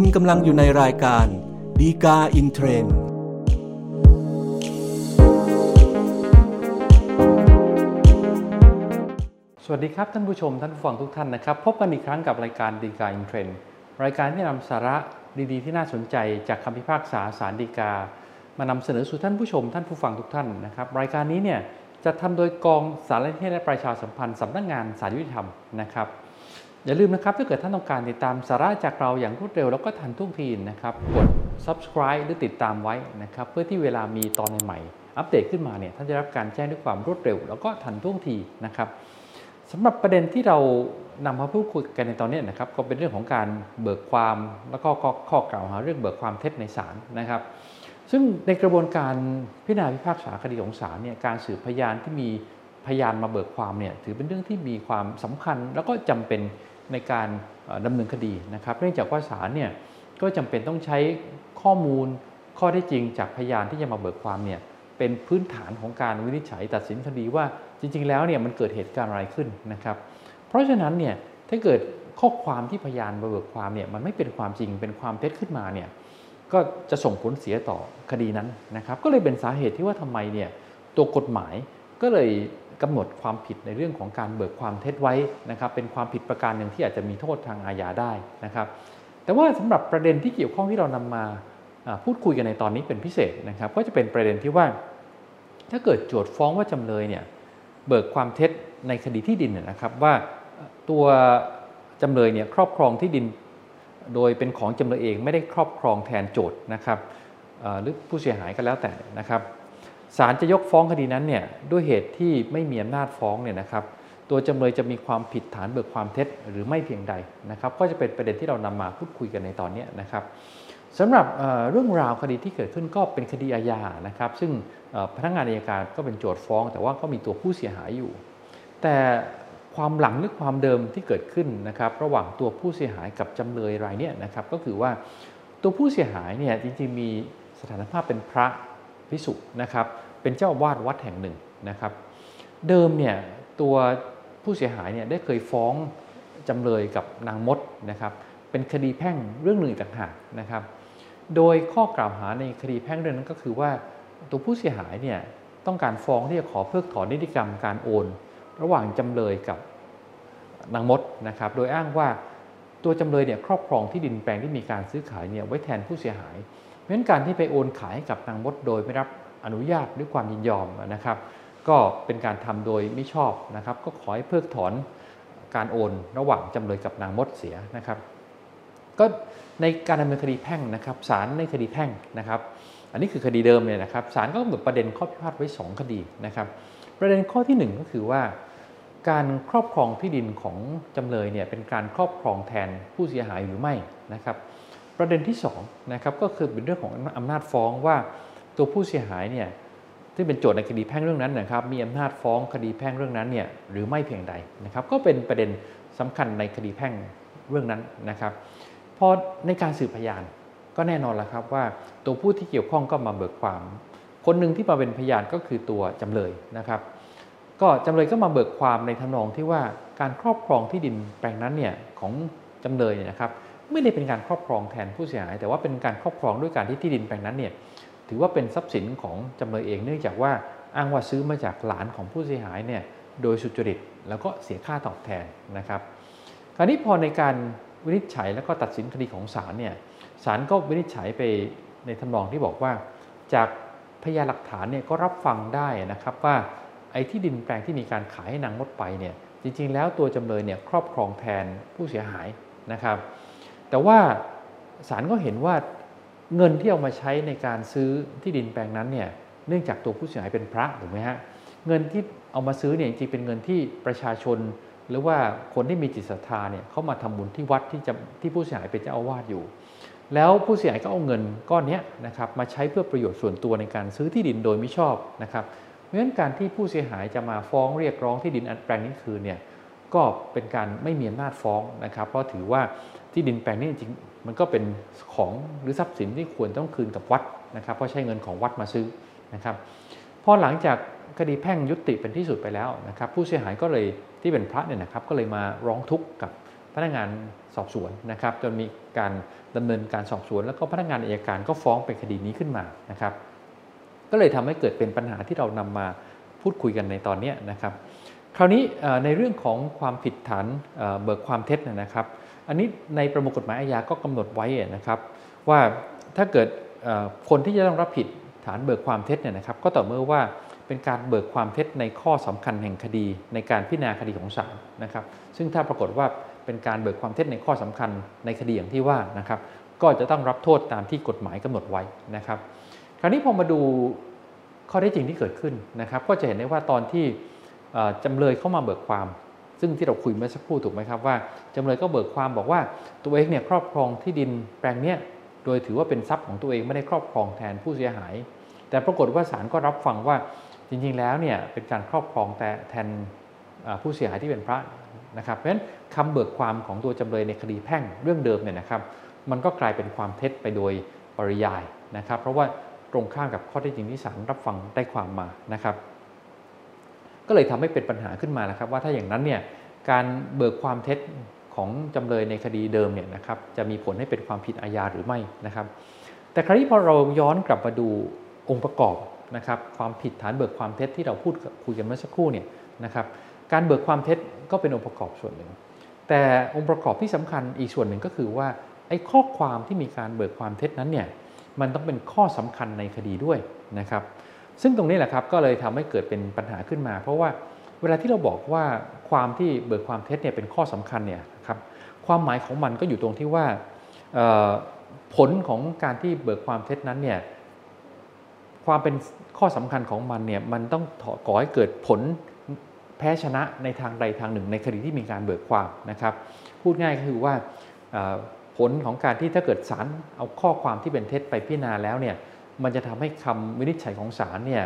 คุณกำลังอยู่ในรายการ ฎีกาอินเทรนด์สวัสดีครับ ท่านผู้ชมท่านผู้ฟังทุกท่านนะครับ พบกันอีกครั้งกับรายการฎีกาอินเทรนด์รายการที่นำสาระดีๆ ที่น่าสนใจจากคำพิพากษาศาลฎีกา มานำเสนอสู่ท่านผู้ชม ท่านผู้ฟังทุกท่านนะครับ รายการนี้เนี่ยจัดทำโดยกองสารนิเทศและประชาสัมพันธ์สำนักงานศาลยุติธรรมนะครับ อย่าลืมนะครับถ้าเกิดท่านต้องการติดตามสาระจากเราอย่างรวดเร็วแล้วก็ทันท่วงทีนะครับกด subscribe หรือติดตามไว้นะครับเพื่อที่เวลามีตอนใหม่อัปเดตขึ้นมาเนี่ยท่านจะรับการแจ้งด้วยความรวดเร็ว แล้วก็ทันท่วงทีนะครับสำหรับประเด็นที่เรานำมาพูดคุยกันในตอนนี้นะครับก็เป็นเรื่องของการเบิกความแล้วก็ข้อกล่าวหาเรื่องเบิกความเท็จในศาลนะครับ ซึ่งในกระบวนการพิจารณาพิพากษาคดีของศาลเนี่ยการสืบพยานที่มี พยานมาเบิกความเนี่ยถือเป็นเรื่องที่มีความสำคัญ แล้วก็จำเป็นในการดำเนินคดีนะครับ เนื่องจากว่าศาลเนี่ยก็จำเป็นต้องใช้ข้อมูลข้อเท็จจริงจากพยานที่จะมาเบิกความเนี่ยเป็นพื้นฐานของการวินิจฉัยตัดสินคดีว่าจริง ๆ แล้วเนี่ยมันเกิดเหตุการณ์อะไรขึ้นนะครับ เพราะฉะนั้นเนี่ยถ้าเกิดข้อความที่พยานมาเบิกความเนี่ยมันไม่เป็นความจริงเป็นความเท็จขึ้นมาเนี่ยก็จะส่งผลเสียต่อคดีนั้นนะครับ ก็เลยเป็นสาเหตุที่ว่าทำไมเนี่ยตัวกฎหมายก็เลย กำหนดความผิดในเรื่องของการเบิกความเท็จไว้นะครับเป็นความผิดประการหนึ่งที่อาจจะมีโทษทางอาญาได้นะครับ แต่ว่าสำหรับประเด็นที่เกี่ยวข้องที่เรานำมาพูดคุยกันในตอนนี้เป็นพิเศษนะครับก็จะเป็นประเด็นที่ว่า ถ้าเกิดโจทย์ฟ้องว่าจำเลยเนี่ยเบิกความเท็จในคดีที่ดินนะครับว่าตัวจำเลยเนี่ยครอบครองที่ดินโดยเป็นของจำเลยเองไม่ได้ครอบครองแทนโจทย์นะครับหรือผู้เสียหายก็แล้วแต่นะครับ ศาลจะยกฟ้องคดีนั้นเนี่ยด้วยเหตุที่ไม่มีอำนาจฟ้องเนี่ยนะครับ ตัวจำเลยจะมีความผิดฐานเบิกความเท็จหรือไม่เพียงใดนะครับ ก็จะเป็นประเด็นที่เรานำมาพูดคุยกันในตอนนี้นะครับสำหรับเรื่องราวคดีที่เกิดขึ้นก็เป็นคดีอาญานะครับ ซึ่งพนักงานอัยการก็เป็นโจทย์ฟ้อง แต่ว่าก็มีตัวผู้เสียหายอยู่ แต่ความหลังหรือความเดิมที่เกิดขึ้นนะครับ ระหว่างตัวผู้เสียหายกับจำเลยรายนี้นะครับ ก็คือว่าตัวผู้เสียหายเนี่ยจริงๆมีสถานภาพเป็นพระ พิสุนะครับเป็นเจ้าวาดวัดแห่งหนึ่งนะครับ เดิมเนี่ยตัวผู้เสียหายเนี่ยได้เคยฟ้องจำเลยกับนางมดนะครับ เป็นคดีแพ่งเรื่องหนึ่งต่างหากนะครับ โดยข้อกล่าวหาในคดีแพ่งเรื่องนั้นก็คือว่าตัวผู้เสียหายเนี่ยต้องการฟ้องที่จะขอเพิกถอนนิติกรรมการโอน ระหว่างจำเลยกับนางมดนะครับ โดยอ้างว่าตัวจำเลยเนี่ยครอบครองที่ดินแปลงที่มีการซื้อขายเนี่ยไว้แทนผู้เสียหาย ราะฉะนั้นการที่ไปโอนขายให้กับนางมดโดยไม่รับอนุญาตด้วยความยินยอมนะครับ ก็เป็นการทำโดยไม่ชอบนะครับ ก็ขอให้เพิกถอนการโอนระหว่างจำเลยกับนางมดเสียนะครับ ก็ในการดำเนินคดีแพ่งนะครับศาลในคดีแพ่งนะครับ อันนี้คือคดีเดิมเลยนะครับศาลก็กำหนดประเด็นข้อพิพาทไว้ 2 คดีนะครับ ประเด็นข้อที่ 1 ก็คือว่า การครอบครองที่ดินของจำเลยเนี่ยเป็นการครอบครองแทนผู้เสียหายหรือไม่นะครับ ประเด็นที่2นะครับก็คือเป็นเรื่องของอำนาจฟ้องว่าตัวผู้เสียหายเนี่ยที่เป็นโจทย์ในคดีแพ่งเรื่องนั้นนะครับมีอำนาจฟ้องคดีแพ่งเรื่องนั้นเนี่ยหรือไม่เพียงใดนะครับก็เป็นประเด็นสำคัญในคดีแพ่งเรื่องนั้นนะครับพอในการสืบพยานก็แน่นอนแล้วครับว่าตัวผู้ที่เกี่ยวข้องก็มาเบิกความ คนหนึ่งที่มาเป็นพยานก็คือตัวจำเลยนะครับก็จำเลยก็มาเบิกความในทำนองที่ว่าการครอบครองที่ดินแปลงนั้นเนี่ยของจำเลยเนี่ยนะครับ ไม่ได้เป็นการครอบครองแทนผู้เสียหาย แต่ว่าเป็นการครอบครองด้วยการที่ที่ดินแปลงนั้นเนี่ยถือว่าเป็นทรัพย์สินของจำเลยเองเนื่องจากว่าอ้างว่าซื้อมาจากหลานของผู้เสียหายเนี่ยโดยสุจริตแล้วก็เสียค่าตอบแทนนะครับคราวนี้พอในการวินิจฉัยแล้วก็ตัดสินคดีของศาลเนี่ยศาลก็วินิจฉัยไปในทำนองที่บอกว่า จากพยานหลักฐานเนี่ยก็รับฟังได้นะครับว่าไอ้ที่ดินแปลงที่มีการขายให้นางมดไปเนี่ยจริงๆ แล้วตัวจำเลยเนี่ยครอบครองแทนผู้เสียหายนะครับ แต่ว่าศาลก็เห็นว่าเงินที่เอามาใช้ในการซื้อที่ดินแปลงนั้นเนี่ยเนื่องจากตัวผู้เสียหายเป็นพระถูกไหมฮะเงินที่เอามาซื้อเนี่ยจริงเป็นเงินที่ประชาชน หรือว่าคนที่มีจิตศรัทธาเนี่ยเขามาทำบุญที่วัดที่จะที่ผู้เสียหายเป็นเจ้าอาวาสอยู่ แล้วผู้เสียหายก็เอาเงินก้อนนี้นะครับมาใช้เพื่อประโยชน์ส่วนตัวในการซื้อที่ดินโดยไม่ชอบนะครับเพราะฉะนั้นการที่ผู้เสียหายจะมาฟ้องเรียกร้องที่ดินอันแปลงนี้คืนเนี่ยก็เป็นการไม่มีอำนาจฟ้องนะครับ เพราะถือว่า ที่ดินแปลงนี้จริงมันก็เป็นของหรือทรัพย์สินที่ควรต้องคืนกับวัดนะครับ เพราะใช้เงินของวัดมาซื้อนะครับพอหลังจากคดีแพ่งยุติเป็นที่สุดไปแล้วนะครับ ผู้เสียหายก็เลยที่เป็นพระเนี่ยนะครับ ก็เลยมาร้องทุกข์กับพนักงานสอบสวนนะครับ จนมีการดำเนินการสอบสวน แล้วก็พนักงานอายการก็ฟ้องเป็นคดีนี้ขึ้นมานะครับ ก็เลยทำให้เกิดเป็นปัญหาที่เรานำมาพูดคุยกันในตอนนี้นะครับ คราวนี้ในเรื่องของความผิดฐานเบิกความเท็จนะครับ อันนี้ในประมวลกฎหมายอาญาก็กำหนดไว้นะครับ ว่าถ้าเกิดคนที่จะต้องรับผิดฐานเบิกความเท็จเนี่ยนะครับ ก็ต่อเมื่อว่าเป็นการเบิกความเท็จในข้อสำคัญแห่งคดีในการพิจารณาคดีของศาลนะครับ ซึ่งถ้าปรากฏว่าเป็นการเบิกความเท็จในข้อสำคัญในคดีอย่างที่ว่านะครับ ก็จะต้องรับโทษตามที่กฎหมายกำหนดไว้นะครับ คราวนี้พอมาดูข้อได้จริงที่เกิดขึ้นนะครับ ก็จะเห็นได้ว่าตอนที่จำเลยเข้ามาเบิกความ ซึ่งที่เราคุยเมื่อสักครู่ถูกไหมครับว่าจำเลยก็เบิกความบอกว่าตัวเองเนี่ยครอบครองที่ดินแปลงเนี้ยโดยถือว่าเป็นทรัพย์ของตัวเองไม่ได้ครอบครองแทนผู้เสียหาย แต่ปรากฏว่าศาลก็รับฟังว่าจริงๆแล้วเนี่ยเป็นการครอบครองแต่แทนผู้เสียหายที่เป็นพระนะครับเพราะฉะนั้นคำเบิกความของตัวจำเลยในคดีแพ่งเรื่องเดิมเนี่ยนะครับ มันก็กลายเป็นความเท็จไปโดยปริยายนะครับ เพราะว่าตรงข้ามกับข้อเท็จจริงที่ศาลรับฟังได้ความมานะครับ ก็เลยทำให้เป็นปัญหาขึ้นมานะครับ ว่าถ้าอย่างนั้นเนี่ยการเบิกความเท็จของจำเลยในคดีเดิมเนี่ยนะครับจะมีผลให้เป็นความผิดอาญาหรือไม่นะครับ แต่คราวนี้พอเราย้อนกลับมาดูองค์ประกอบนะครับความผิดฐานเบิกความเท็จที่เราพูดคุยกันเมื่อสักครู่เนี่ยนะครับการเบิกความเท็จก็เป็นองค์ประกอบส่วนหนึ่ง แต่องค์ประกอบที่สำคัญอีกส่วนหนึ่งก็คือว่าไอ้ข้อความที่มีการเบิกความเท็จนั้นเนี่ยมันต้องเป็นข้อสำคัญในคดีด้วยนะครับ ซึ่งตรงนี้แหละครับก็เลยทำให้เกิดเป็นปัญหาขึ้นมา เพราะว่าเวลาที่เราบอกว่าความที่เบิกความเท็จเนี่ยเป็นข้อสำคัญเนี่ยครับความหมายของมันก็อยู่ตรงที่ว่าผลของการที่เบิกความเท็จนั้นเนี่ยความเป็นข้อสำคัญของมันเนี่ยมันต้องก่อให้เกิดผลแพ้ชนะในทางใดทางหนึ่ง ในคดีที่มีการเบิกความนะครับ พูดง่ายก็คือว่าผลของการที่ถ้าเกิดศาลเอาข้อความที่เป็นเท็จไปพิจารณาแล้วเนี่ย มันจะทำให้คำวินิจฉัยของศาลเนี่ย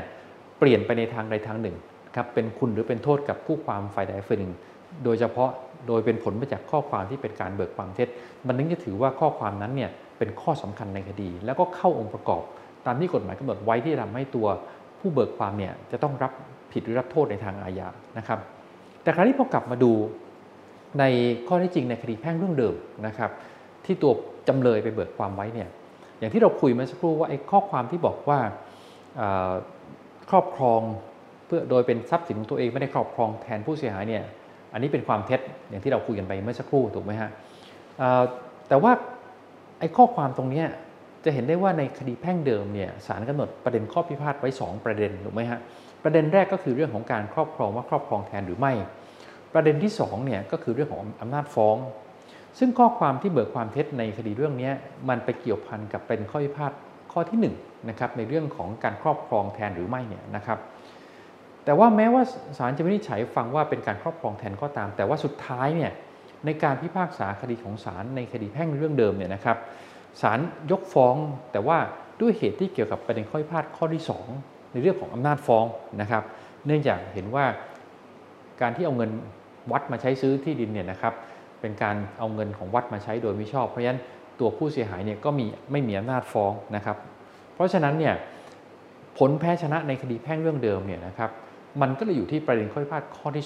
เปลี่ยนไปในทางใดทางหนึ่งครับเป็นคุณหรือเป็นโทษกับผู้ความฝ่ายใดฝ่ายหนึ่ง โดยเฉพาะโดยเป็นผลมาจากข้อความที่เป็นการเบิกความเท็จ มันนึงจะถือว่าข้อความนั้นเนี่ยเป็นข้อสำคัญในคดี แล้วก็เข้าองค์ประกอบ ตามที่กฎหมายกำหนดไว้ที่ทำให้ตัวผู้เบิกความเนี่ยจะต้องรับผิดหรือรับโทษในทางอาญานะครับ แต่คราวนี้พอกลับมาดูในข้อที่จริงในคดีแพ่งเรื่องเดิมนะครับ ที่ตัวจำเลยไปเบิกความไว้เนี่ย อย่างที่เราคุยมาสักครู่ว่าไอ้ข้อความที่บอกว่าครอบครองเพื่อโดยเป็นทรัพย์สินของตัวเองไม่ได้ครอบครองแทนผู้เสียหายเนี่ยอันนี้เป็นความเท็จอย่างที่เราคุยกันไปเมื่อสักครู่ถูกไหมฮะแต่ว่าไอ้ข้อความตรงนี้จะเห็นได้ว่าในคดีแพ่งเดิมเนี่ยศาลกำหนดประเด็นข้อพิพาทไว้ 2 ประเด็นถูกไหมฮะประเด็นแรกก็คือเรื่องของการครอบครองว่าครอบครองแทนหรือไม่ ประเด็นที่2เนี่ยก็คือเรื่องของอำนาจฟ้อง ซึ่งข้อความที่เบิกความเท็จในคดีเรื่องนี้มันไปเกี่ยวพันกับเป็นข้อพิพาทข้อที่1นะครับในเรื่องของการครอบครองแทนหรือไม่เนี่ยนะครับ แต่ว่าแม้ว่าศาลจะวินิจฉัยฟังว่าเป็นการครอบครองแทนก็ตาม แต่ว่าสุดท้ายเนี่ยในการพิพากษาคดีของศาลในคดีแพ่งเรื่องเดิมเนี่ยนะครับศาลยกฟ้องแต่ว่าด้วยเหตุที่เกี่ยวกับประเด็นข้อพิพาทข้อที่ 2 ในเรื่องของอำนาจฟ้องนะครับ เนื่องจากเห็นว่าการที่เอาเงินวัดมาใช้ซื้อที่ดินเนี่ยนะครับ เป็นการเอาเงินของวัดมาใช้โดยไม่ชอบ เพราะฉะนั้นตัวผู้เสียหายเนี่ยก็มีไม่มีอำนาจฟ้องนะครับ เพราะฉะนั้นเนี่ยผลแพ้ชนะในคดีแพ่งเรื่องเดิมเนี่ยนะครับมันก็เลยอยู่ที่ประเด็นข้อพิพาทข้อที่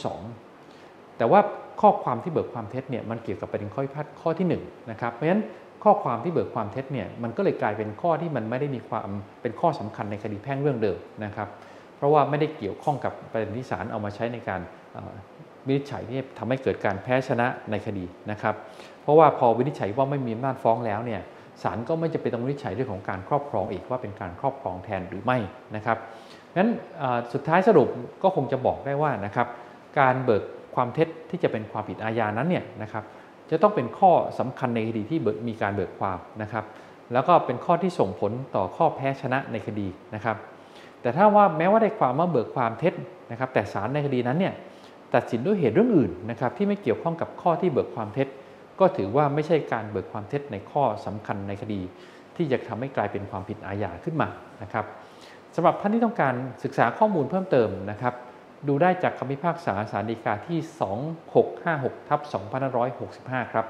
2 แต่ว่าข้อความที่เบิกความเท็จเนี่ยมันเกี่ยวกับประเด็นข้อพิพาทข้อที่1นะครับเพราะฉะนั้นข้อความที่เบิกความเท็จเนี่ยมันก็เลยกลายเป็นข้อที่มันไม่ได้มีความเป็นข้อสำคัญในคดีแพ่งเรื่องเดิมนะครับ เพราะว่าไม่ได้เกี่ยวข้องกับประเด็นที่ศาลเอามาใช้ในการ วินิจฉัยที่ทำให้เกิดการแพ้ชนะในคดีนะครับ เพราะว่าพอวินิจฉัยว่าไม่มีอำนาจฟ้องแล้วเนี่ยศาลก็ไม่จะเป็นต้องวินิจฉัยเรื่องของการครอบครองอีกว่าเป็นการครอบครองแทนหรือไม่นะครับงั้นสุดท้ายสรุปก็คงจะบอกได้ว่านะครับการเบิกความเท็จที่จะเป็นความผิดอาญานั้นเนี่ยนะครับจะต้องเป็นข้อสำคัญในคดีที่มีการเบิกความนะครับ แล้วก็เป็นข้อที่ส่งผลต่อข้อแพ้ชนะในคดีนะครับ แต่ถ้าว่าแม้ว่าได้ความว่าเบิกความเท็จนะครับ แต่ศาลในคดีนั้นเนี่ย ตัดสินด้วยเหตุเรื่องอื่นนะครับที่ไม่เกี่ยวข้องกับข้อที่เบิกความเท็จ ก็ถือว่าไม่ใช่การเบิกความเท็จในข้อสำคัญในคดี ที่จะทำให้กลายเป็นความผิดอาญาขึ้นมานะครับสำหรับท่านที่ต้องการศึกษาข้อมูลเพิ่มเติมนะครับดูได้จากคำพิพากษาสารดีกาที่ 2656ทับ2565 ครับ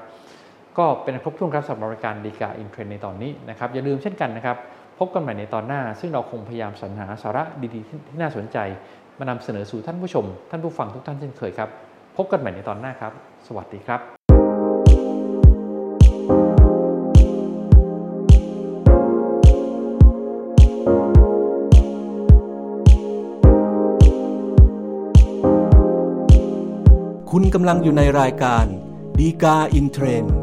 ก็เป็นครบถ้วนครับสำหรับบริการดีกาอินเทรนในตอนนี้นะครับ อย่าลืมเช่นกันนะครับ พบกันใหม่ในตอนหน้า ซึ่งเราคงพยายามสรรหาสาระดีๆ ที่น่าสนใจ มานำเสนอสู่ท่านผู้ชม ท่านผู้ฟังทุกท่านเช่นเคยครับ พบกันใหม่ในตอนหน้าครับ สวัสดีครับคุณกำลังอยู่ในรายการดีกาอินเทรน